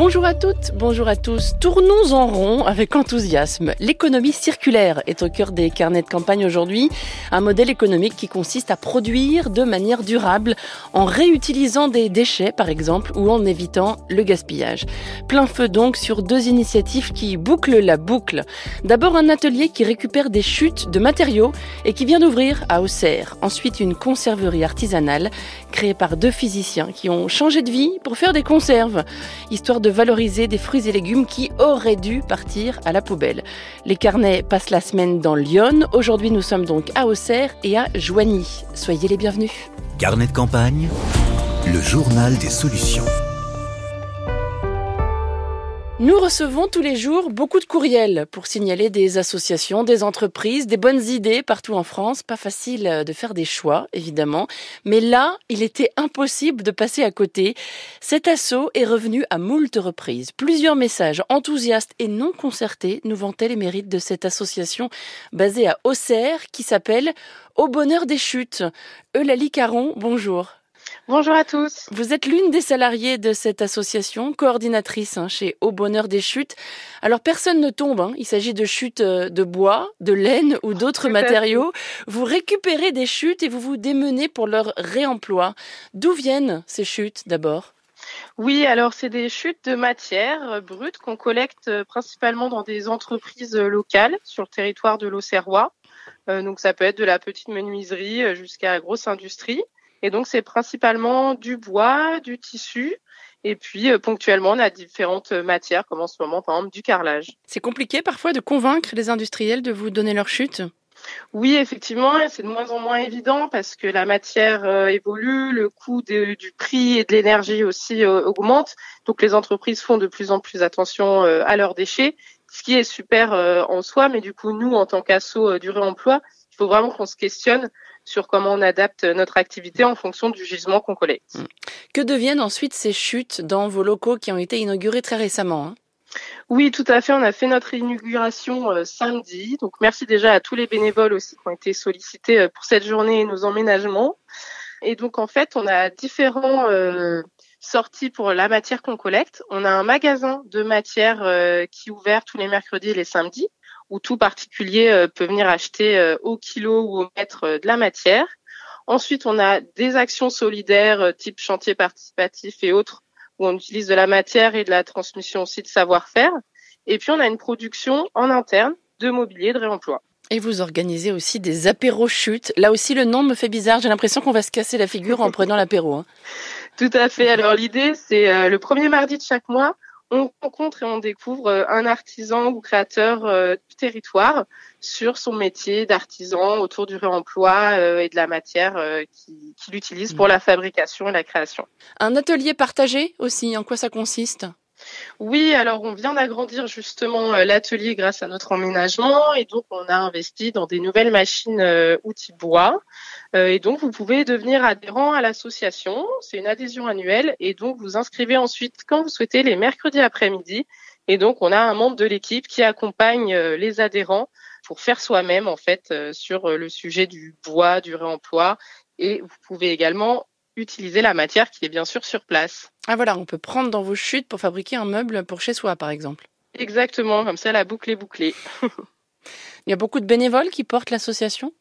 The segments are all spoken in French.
Bonjour à toutes, bonjour à tous. Tournons en rond avec enthousiasme. L'économie circulaire est au cœur des carnets de campagne aujourd'hui. Un modèle économique qui consiste à produire de manière durable en réutilisant des déchets par exemple ou en évitant le gaspillage. Plein feu donc sur deux initiatives qui bouclent la boucle. D'abord un atelier qui récupère des chutes de matériaux et qui vient d'ouvrir à Auxerre. Ensuite une conserverie artisanale créée par deux physiciens qui ont changé de vie pour faire des conserves. Valoriser des fruits et légumes qui auraient dû partir à la poubelle. Les carnets passent la semaine dans Lyon. Aujourd'hui, nous sommes donc à Auxerre et à Joigny. Soyez les bienvenus. Carnet de campagne, le journal des solutions. Nous recevons tous les jours beaucoup de courriels pour signaler des associations, des entreprises, des bonnes idées partout en France. Pas facile de faire des choix, évidemment. Mais là, il était impossible de passer à côté. Cet assaut est revenu à moult reprises. Plusieurs messages enthousiastes et non concertés nous vantaient les mérites de cette association basée à Auxerre qui s'appelle Au bonheur des chutes. Eulalie Caron, bonjour. Bonjour à tous. Vous êtes l'une des salariées de cette association, coordinatrice hein, chez Au Bonheur des Chutes. Alors personne ne tombe, hein. il s'agit de chutes euh, de bois, de laine ou d'autres matériaux. Vous récupérez des chutes et vous vous démenez pour leur réemploi. D'où viennent ces chutes d'abord? Oui, alors c'est des chutes de matière euh, brute qu'on collecte euh, principalement dans des entreprises locales sur le territoire de l'Auxerrois. donc ça peut être de la petite menuiserie jusqu'à la grosse industrie. Et donc, c'est principalement du bois, du tissu. Et puis, euh, ponctuellement, on a différentes matières, comme en ce moment, par exemple, du carrelage. C'est compliqué parfois de convaincre les industriels de vous donner leur chute? Oui, effectivement, c'est de moins en moins évident parce que la matière euh, évolue, le coût du prix et de l'énergie aussi euh, augmente. Donc les entreprises font de plus en plus attention à leurs déchets, ce qui est super en soi. Mais du coup, nous, en tant qu'assaut du réemploi, il faut vraiment qu'on se questionne sur comment on adapte notre activité en fonction du gisement qu'on collecte. Mm. Que deviennent ensuite ces chutes dans vos locaux qui ont été inaugurés très récemment hein? Oui, tout à fait. On a fait notre inauguration euh, samedi. Donc merci déjà à tous les bénévoles aussi qui ont été sollicités euh, pour cette journée et nos emménagements. Et donc en fait, on a différents euh, sorties pour la matière qu'on collecte. On a un magasin de matière qui est ouvert tous les mercredis et les samedis où tout particulier euh, peut venir acheter euh, au kilo ou au mètre euh, de la matière. Ensuite, on a des actions solidaires type chantier participatif et autres où on utilise de la matière et de la transmission aussi de savoir-faire. Et puis, on a une production en interne de mobilier de réemploi. Et vous organisez aussi des apéros chutes. Là aussi, le nom me fait bizarre. J'ai l'impression qu'on va se casser la figure en prenant l'apéro. Hein. Tout à fait. Alors, l'idée, c'est le premier mardi de chaque mois on rencontre et on découvre euh, un artisan ou créateur euh, du territoire sur son métier d'artisan autour du réemploi euh, et de la matière qu'il utilise pour mm. la fabrication et la création. Un atelier partagé aussi, en quoi ça consiste? Oui, alors on vient d'agrandir justement euh, l'atelier grâce à notre emménagement et donc on a investi dans des nouvelles machines euh, outils bois. Euh, et donc vous pouvez devenir adhérent à l'association, c'est une adhésion annuelle et donc vous inscrivez ensuite quand vous souhaitez les mercredis après-midi. Et donc on a un membre de l'équipe qui accompagne les adhérents pour faire soi-même en fait sur le sujet du bois, du réemploi. Et vous pouvez également utiliser la matière qui est bien sûr sur place. Ah voilà, on peut prendre dans vos chutes pour fabriquer un meuble pour chez soi, par exemple. Exactement, comme ça la boucle est bouclée. il y a beaucoup de bénévoles qui portent l'association?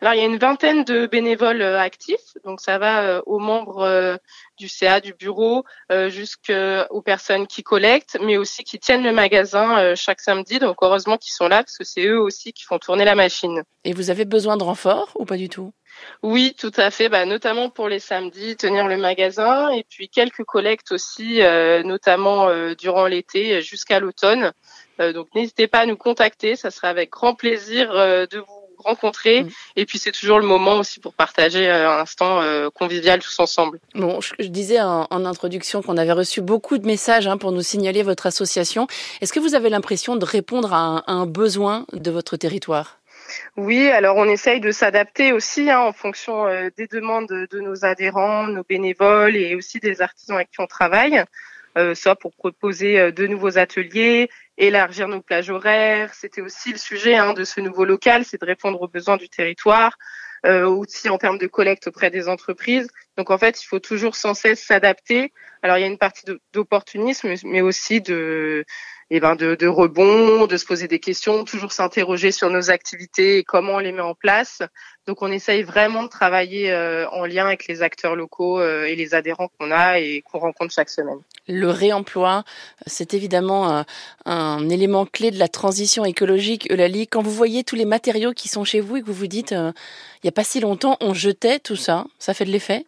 Alors, il y a une vingtaine de bénévoles euh, actifs, donc ça va euh, aux membres euh, du CA, du bureau, jusqu'aux personnes qui collectent, mais aussi qui tiennent le magasin chaque samedi. Donc, heureusement qu'ils sont là, parce que c'est eux aussi qui font tourner la machine. Et vous avez besoin de renfort ou pas du tout? Oui, tout à fait, bah, notamment pour les samedis, tenir le magasin, et puis quelques collectes aussi, notamment durant l'été jusqu'à l'automne. donc n'hésitez pas à nous contacter, ça sera avec grand plaisir de vous rencontrer. Mm. Et puis c'est toujours le moment aussi pour partager euh, un instant euh, convivial tous ensemble. Bon, je, disais en, introduction qu'on avait reçu beaucoup de messages hein, pour nous signaler votre association. Est-ce que vous avez l'impression de répondre à un, besoin de votre territoire? Oui, alors on essaye de s'adapter aussi hein, en fonction euh, des demandes de, nos adhérents, nos bénévoles et aussi des artisans avec qui on travaille. Euh, soit pour proposer euh, de nouveaux ateliers, élargir nos plages horaires. C'était aussi le sujet hein, de ce nouveau local, c'est de répondre aux besoins du territoire. aussi en termes de collecte auprès des entreprises. Donc en fait, il faut toujours sans cesse s'adapter. Alors il y a une partie d'opportunisme, mais aussi de eh ben de, de rebond, de se poser des questions, toujours s'interroger sur nos activités et comment on les met en place. Donc on essaye vraiment de travailler euh, en lien avec les acteurs locaux euh, et les adhérents qu'on a et qu'on rencontre chaque semaine. Le réemploi, c'est évidemment un, un, élément clé de la transition écologique, Eulalie. Quand vous voyez tous les matériaux qui sont chez vous et que vous vous dites, euh, il n'y a pas si longtemps, on jetait tout ça, ça fait de l'effet?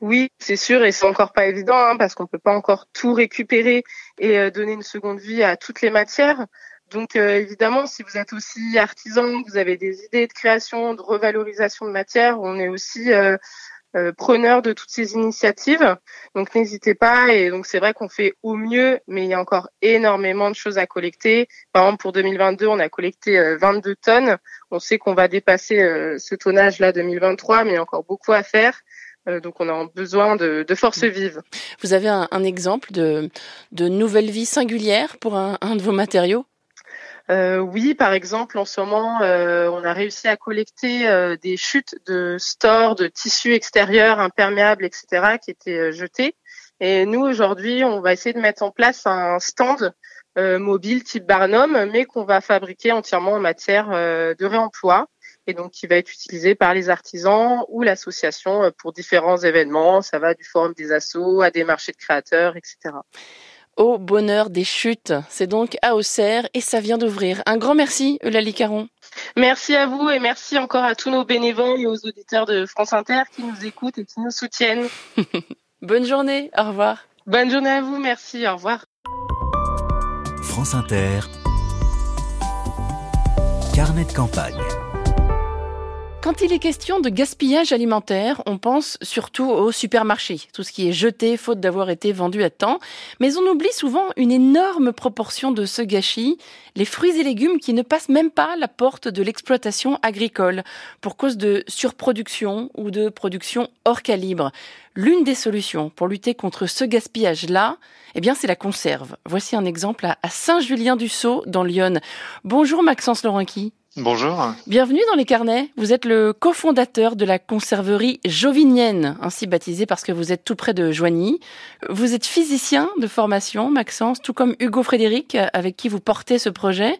Oui, c'est sûr, et c'est encore pas évident hein, parce qu'on peut pas encore tout récupérer et euh, donner une seconde vie à toutes les matières. Donc euh, évidemment, si vous êtes aussi artisan, vous avez des idées de création, de revalorisation de matière, on est aussi euh, preneur de toutes ces initiatives. Donc n'hésitez pas. Et donc c'est vrai qu'on fait au mieux, mais il y a encore énormément de choses à collecter. Par exemple, pour 2022, on a collecté 22 tonnes. On sait qu'on va dépasser ce tonnage-là 2023, mais il y a encore beaucoup à faire. Euh, donc on a besoin de, de forces vives. Vous avez un, un exemple de, de nouvelle vie singulière pour un, un de vos matériaux? Euh, oui, par exemple, en ce moment, euh, on a réussi à collecter euh, des chutes de stores, de tissus extérieurs imperméables, etc., qui étaient euh, jetés. Et nous, aujourd'hui, on va essayer de mettre en place un stand mobile type Barnum, mais qu'on va fabriquer entièrement en matière de réemploi et donc qui va être utilisé par les artisans ou l'association euh, pour différents événements. Ça va du forum des assos à des marchés de créateurs, etc. Au bonheur des chutes, c'est donc à Auxerre et ça vient d'ouvrir. Un grand merci, Eulalie Caron. Merci à vous et merci encore à tous nos bénévoles et aux auditeurs de France Inter qui nous écoutent et qui nous soutiennent. Bonne journée, au revoir. Bonne journée à vous, merci, au revoir. France Inter, carnet de campagne. Quand il est question de gaspillage alimentaire, on pense surtout au supermarché, tout ce qui est jeté faute d'avoir été vendu à temps, mais on oublie souvent une énorme proportion de ce gâchis, les fruits et légumes qui ne passent même pas la porte de l'exploitation agricole pour cause de surproduction ou de production hors calibre. L'une des solutions pour lutter contre ce gaspillage-là, eh bien, c'est la conserve. Voici un exemple à Saint-Julien-du-Sault, dans Lyon. Bonjour Maxence Laurenqui. Bonjour. Bienvenue dans les carnets. Vous êtes le cofondateur de la conserverie Jovinienne, ainsi baptisée parce que vous êtes tout près de Joigny. Vous êtes physicien de formation, Maxence, tout comme Hugo Frédéric, avec qui vous portez ce projet.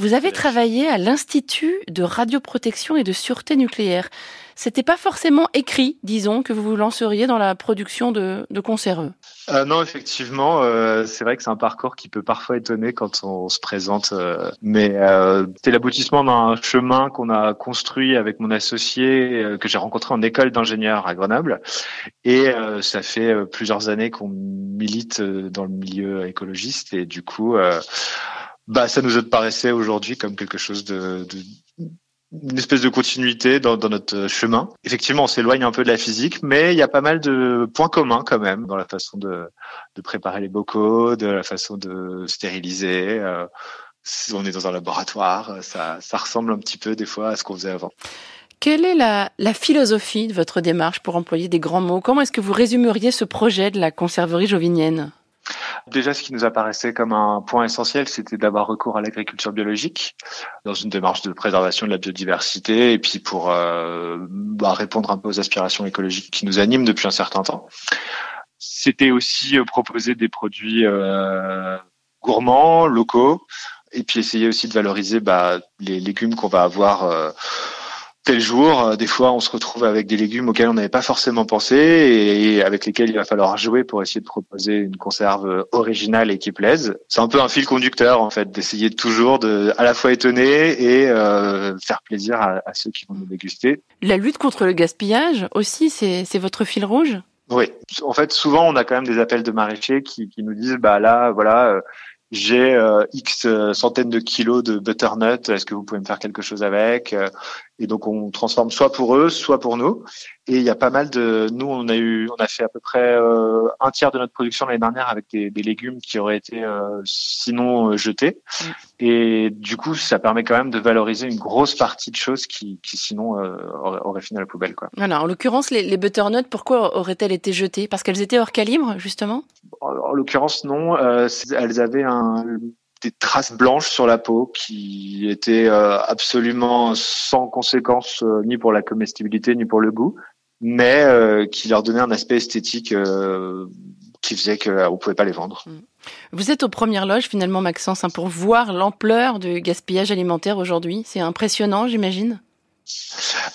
Vous avez travaillé à l'Institut de radioprotection et de sûreté nucléaire. C'était pas forcément écrit, disons, que vous vous lanceriez dans la production de, de conserveux. Euh, non, effectivement, euh, c'est vrai que c'est un parcours qui peut parfois étonner quand on se présente, euh, mais c'est l'aboutissement d'un chemin qu'on a construit avec mon associé que j'ai rencontré en école d'ingénieur à Grenoble, et ça fait plusieurs années qu'on milite dans le milieu écologiste, et du coup bah, ça nous paraissait aujourd'hui comme quelque chose de, de une espèce de continuité dans, dans, notre chemin. Effectivement, on s'éloigne un peu de la physique, mais il y a pas mal de points communs quand même dans la façon de, de préparer les bocaux, de la façon de stériliser. Euh, on est dans un laboratoire, ça, ça ressemble un petit peu des fois à ce qu'on faisait avant. Quelle est la, la, philosophie de votre démarche pour employer des grands mots? Comment est-ce que vous résumeriez ce projet de la conserverie jovinienne? Déjà, ce qui nous apparaissait comme un point essentiel, c'était d'avoir recours à l'agriculture biologique dans une démarche de préservation de la biodiversité et puis pour euh, bah, répondre un peu aux aspirations écologiques qui nous animent depuis un certain temps. C'était aussi euh, proposer des produits euh, gourmands, locaux, et puis essayer aussi de valoriser bah, les légumes qu'on va avoir tel jour, euh, des fois, on se retrouve avec des légumes auxquels on n'avait pas forcément pensé et avec lesquels il va falloir jouer pour essayer de proposer une conserve originale et qui plaise. C'est un peu un fil conducteur, en fait, d'essayer toujours de à la fois étonner et euh, faire plaisir à, à, ceux qui vont nous déguster. La lutte contre le gaspillage aussi, c'est votre fil rouge? Oui. En fait, souvent, on a quand même des appels de maraîchers qui, qui nous disent, bah là, voilà, euh, j'ai euh, X euh, centaines de kilos de butternut, est-ce que vous pouvez me faire quelque chose avec? Euh, Et donc on transforme soit pour eux, soit pour nous. Et il y a pas mal de, nous on a eu, on a fait à peu près euh, un tiers de notre production l'année dernière avec des, des, légumes qui auraient été sinon jetés. Mm. Et du coup ça permet quand même de valoriser une grosse partie de choses qui, qui sinon auraient, auraient, fini à la poubelle. Quoi. Alors en l'occurrence les, les butternuts, pourquoi auraient-elles été jetées? Parce qu'elles étaient hors calibre justement? En, en l'occurrence non, elles avaient un des traces blanches sur la peau qui étaient absolument sans conséquence ni pour la comestibilité ni pour le goût, mais qui leur donnaient un aspect esthétique qui faisait qu'on pouvait pas les vendre. Mm. Vous êtes aux premières loges finalement, Maxence, hein, pour voir l'ampleur du gaspillage alimentaire aujourd'hui. C'est impressionnant, j'imagine?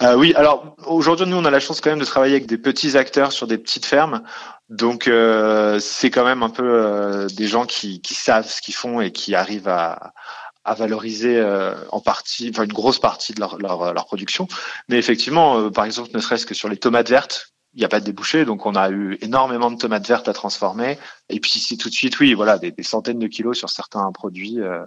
Euh, oui, alors aujourd'hui, nous, on a la chance quand même de travailler avec des petits acteurs sur des petites fermes. Donc, euh, c'est quand même un peu euh, des gens qui, savent ce qu'ils font et qui arrivent à, valoriser en partie, enfin une grosse partie de leur, production. Mais effectivement, par exemple, ne serait-ce que sur les tomates vertes, il n'y a pas de débouché, donc on a eu énormément de tomates vertes à transformer. Et puis c'est tout de suite, oui, voilà, des, centaines de kilos sur certains produits. Euh,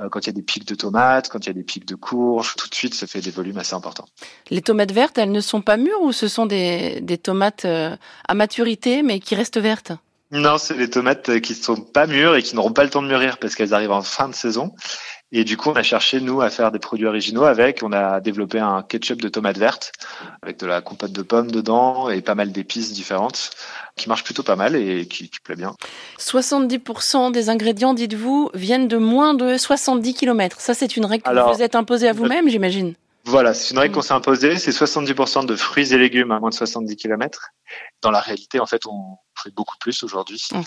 euh, quand il y a des pics de tomates, quand il y a des pics de courges, tout de suite, ça fait des volumes assez importants. Les tomates vertes, elles ne sont pas mûres ou ce sont des, des tomates euh, à maturité mais qui restent vertes? Non, c'est les tomates qui ne sont pas mûres et qui n'auront pas le temps de mûrir parce qu'elles arrivent en fin de saison. Et du coup, on a cherché, nous, à faire des produits originaux avec. On a développé un ketchup de tomates vertes avec de la compote de pommes dedans et pas mal d'épices différentes qui marche plutôt pas mal et qui, qui plaît bien. 70% des ingrédients, dites-vous, viennent de moins de 70 km. Ça, c'est une règle que vous êtes imposée à vous-même, j'imagine voilà, c'est une règle qu'on s'est imposée, c'est 70% de fruits et légumes à moins de 70 km. Dans la réalité, en fait, on fait beaucoup plus aujourd'hui, mmh.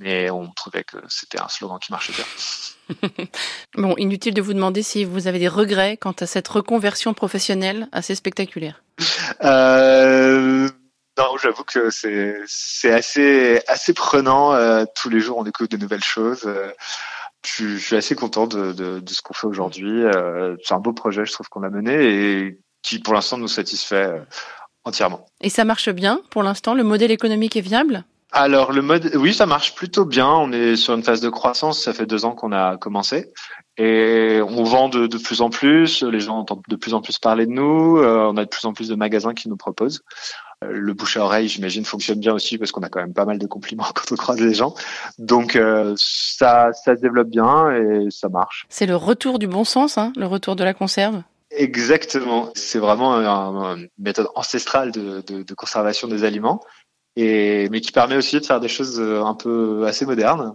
mais on trouvait que c'était un slogan qui marchait bien. bon, inutile de vous demander si vous avez des regrets quant à cette reconversion professionnelle assez spectaculaire. Euh, non, j'avoue que c'est c'est assez assez prenant. Euh, tous les jours, on découvre de nouvelles choses. Euh, je, suis assez content de, de, de ce qu'on fait aujourd'hui. Euh, c'est un beau projet, je trouve, qu'on a mené et qui, pour l'instant, nous satisfait euh, entièrement. Et ça marche bien pour l'instant? Le modèle économique est viable? Alors le mode, oui, ça marche plutôt bien. On est sur une phase de croissance. Ça fait deux ans qu'on a commencé et on vend de, de, plus en plus. Les gens entendent de plus en plus parler de nous. Euh, on a de plus en plus de magasins qui nous proposent. Euh, le bouche à oreille, j'imagine, fonctionne bien aussi parce qu'on a quand même pas mal de compliments quand on croise les gens. Donc euh, ça, ça se développe bien et ça marche. C'est le retour du bon sens, hein, le retour de la conserve? Exactement. C'est vraiment une méthode ancestrale de, de, de, conservation des aliments. Et, mais qui permet aussi de faire des choses euh, un peu assez modernes,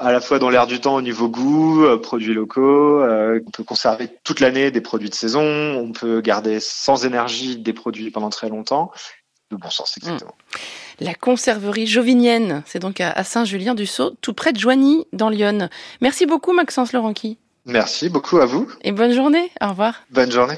à la fois dans l'air du temps au niveau goût, produits locaux. on peut conserver toute l'année des produits de saison, on peut garder sans énergie des produits pendant très longtemps de bon sens, exactement. Hmm. La conserverie jovinienne, c'est donc à Saint-Julien-du-Sault, tout près de Joigny, dans Lyon. Merci beaucoup, Maxence Laurenti. Merci beaucoup à vous. Et bonne journée. Au revoir. Bonne journée.